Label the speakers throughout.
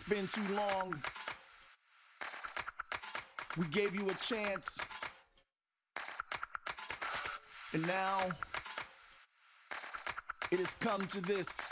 Speaker 1: It's been too long. We gave you a chance. And now it has come to this.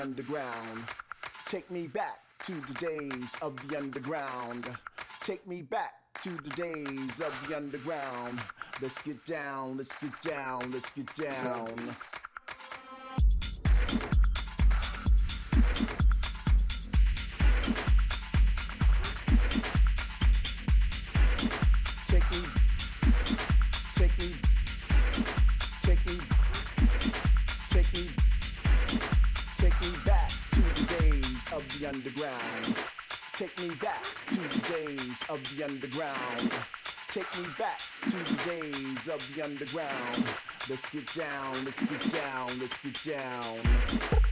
Speaker 1: Underground. Take me back to the days of the underground. Take me back to the days of the underground. Let's get down, let's get down, let's get down. Underground. Take me back to the days of the underground. Take me back to the days of the underground. Let's get down, let's get down, let's get down.